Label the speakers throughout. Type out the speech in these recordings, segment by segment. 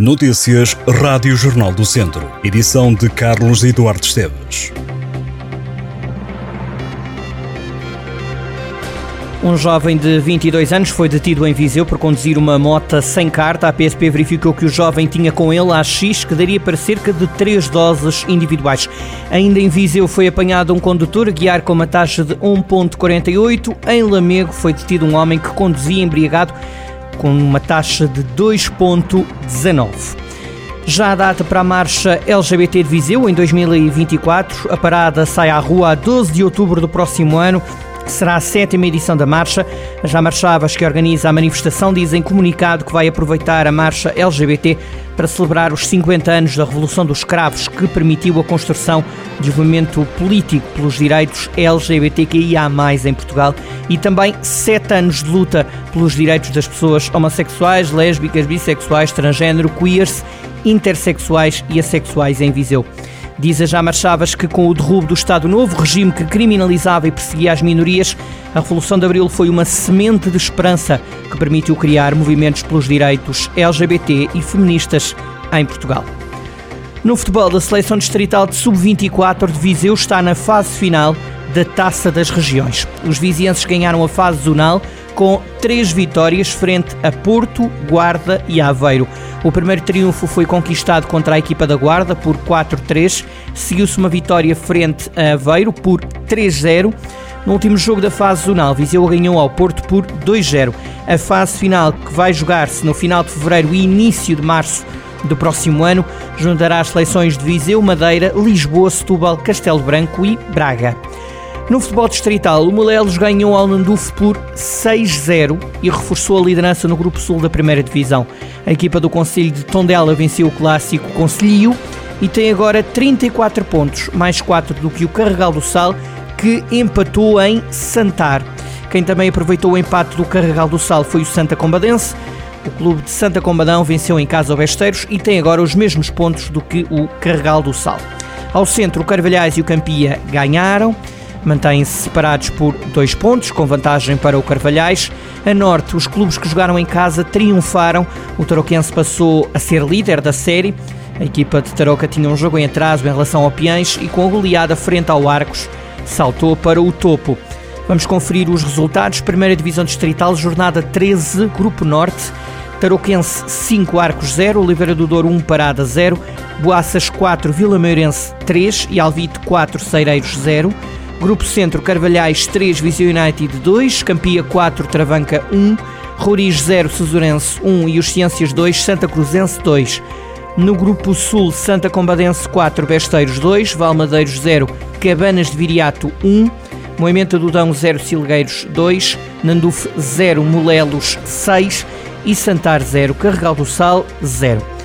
Speaker 1: Notícias Rádio Jornal do Centro. Edição de Carlos Eduardo Esteves.
Speaker 2: Um jovem de 22 anos foi detido em Viseu por conduzir uma moto sem carta. A PSP verificou que o jovem tinha com ele a X que daria para cerca de 3 doses individuais. Ainda em Viseu foi apanhado um condutor a guiar com uma taxa de 1.48. Em Lamego foi detido um homem que conduzia embriagado com uma taxa de 2,19. Já a data para a marcha LGBT de Viseu em 2024, a parada sai à rua a 12 de outubro do próximo ano será a sétima edição da marcha. Já Marchavas, que organiza a manifestação, dizem comunicado que vai aproveitar a marcha LGBT para celebrar os 50 anos da Revolução dos Escravos, que permitiu a construção de um movimento político pelos direitos LGBTQIA+, em Portugal, e também sete anos de luta pelos direitos das pessoas homossexuais, lésbicas, bissexuais, transgênero, queers, intersexuais e assexuais em Viseu. Diz a Jamar Chavas que com o derrubo do Estado Novo, regime que criminalizava e perseguia as minorias, a Revolução de Abril foi uma semente de esperança que permitiu criar movimentos pelos direitos LGBT e feministas em Portugal. No futebol, da seleção distrital de sub-24 de Viseu está na fase final da Taça das Regiões. Os vizienses ganharam a fase zonal com três vitórias frente a Porto, Guarda e Aveiro. O primeiro triunfo foi conquistado contra a equipa da Guarda por 4-3, seguiu-se uma vitória frente a Aveiro por 3-0. No último jogo da fase zonal, Viseu ganhou ao Porto por 2-0. A fase final, que vai jogar-se no final de fevereiro e início de março do próximo ano, juntará as seleções de Viseu, Madeira, Lisboa, Setúbal, Castelo Branco e Braga. No futebol distrital, o Molelos ganhou ao Nandufo por 6-0 e reforçou a liderança no Grupo Sul da Primeira Divisão. A equipa do Conselho de Tondela venceu o clássico Conselho e tem agora 34 pontos, mais 4 do que o Carregal do Sal, que empatou em Santar. Quem também aproveitou o empate do Carregal do Sal foi o Santa Combadense. O clube de Santa Combadão venceu em casa o Besteiros e tem agora os mesmos pontos do que o Carregal do Sal. Ao centro, o Carvalhais e o Campia ganharam mantêm-se separados por dois pontos, com vantagem para o Carvalhais. A norte, os clubes que jogaram em casa triunfaram. O Tarouquense passou a ser líder da série. A equipa de Tarouca tinha um jogo em atraso em relação ao Piães e com a goleada frente ao Arcos saltou para o topo. Vamos conferir os resultados. Primeira Divisão Distrital, jornada 13, Grupo Norte. Tarouquense 5, Arcos 0, Oliveira do Douro 1, Parada 0, Boaças 4, Vila Meirense 3 e Alvite 4, Cereiros 0. Grupo Centro, Carvalhais 3, Viseu United 2, Campia 4, Travanca 1, Roriz 0, Susurense 1 e os Ciências 2, Santa Cruzense 2. No Grupo Sul, Santa Combadense 4, Besteiros 2, Valmadeiros 0, Cabanas de Viriato 1, Moimenta do Dão 0, Silgueiros 2, Nanduf 0, Molelos 6 e Santar 0, Carregal do Sal 0.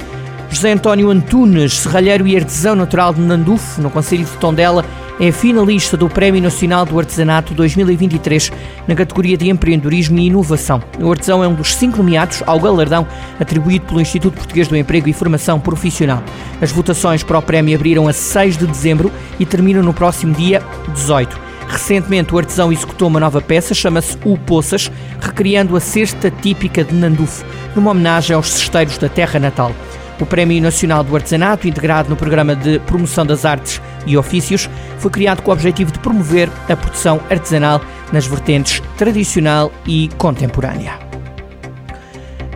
Speaker 2: José António Antunes, serralheiro e artesão natural de Nanduf, no Conselho de Tondela, é finalista do Prémio Nacional do Artesanato 2023 na categoria de Empreendedorismo e Inovação. O artesão é um dos cinco nomeados ao galardão atribuído pelo Instituto Português do Emprego e Formação Profissional. As votações para o prémio abriram a 6 de dezembro e terminam no próximo dia 18. Recentemente, o artesão executou uma nova peça, chama-se O Poças, recriando a cesta típica de Nandufo, numa homenagem aos cesteiros da terra natal. O Prémio Nacional do Artesanato, integrado no Programa de Promoção das Artes e Ofícios, foi criado com o objetivo de promover a produção artesanal nas vertentes tradicional e contemporânea.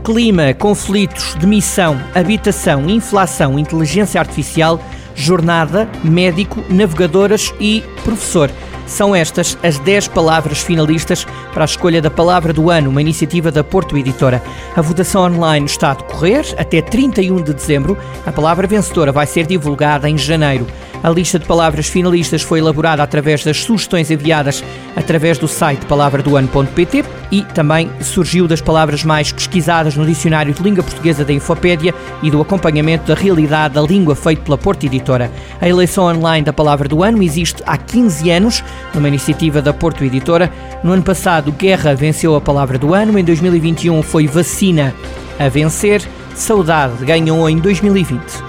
Speaker 2: Clima, conflitos, demissão, habitação, inflação, inteligência artificial, jornada, médico, navegadoras e professor – são estas as 10 palavras finalistas para a escolha da palavra do ano, uma iniciativa da Porto Editora. A votação online está a decorrer até 31 de dezembro. A palavra vencedora vai ser divulgada em janeiro. A lista de palavras finalistas foi elaborada através das sugestões enviadas através do site palavradoano.pt e também surgiu das palavras mais pesquisadas no Dicionário de Língua Portuguesa da Infopédia e do acompanhamento da realidade da língua feito pela Porto Editora. A eleição online da Palavra do Ano existe há 15 anos, numa iniciativa da Porto Editora. No ano passado, Guerra venceu a Palavra do Ano, em 2021 foi Vacina a vencer, Saudade ganhou em 2020.